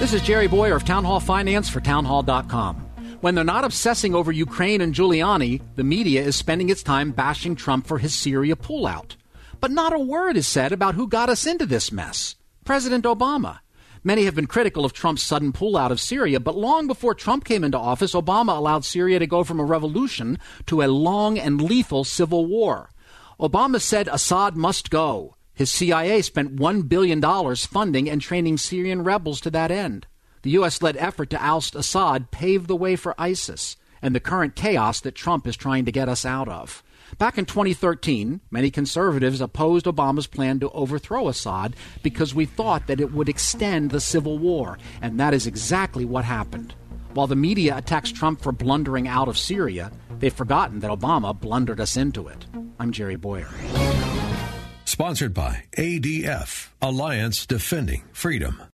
This is Jerry Bowyer of Town Hall Finance for townhall.com. When they're not obsessing over Ukraine and Giuliani, the media is spending its time bashing Trump for his Syria pullout. But not a word is said about who got us into this mess President Obama. Many have been critical of Trump's sudden pullout of Syria, but long before Trump came into office, Obama allowed Syria to go from a revolution to a long and lethal civil war. Obama said Assad must go. His CIA spent $1 billion funding and training Syrian rebels to that end. The U.S. led effort to oust Assad paved the way for ISIS and the current chaos that Trump is trying to get us out of. Back in 2013, many conservatives opposed Obama's plan to overthrow Assad because we thought that it would extend the civil war, and that is exactly what happened. While the media attacks Trump for blundering out of Syria, they've forgotten that Obama blundered us into it. I'm Jerry Bowyer. Sponsored by ADF, Alliance Defending Freedom.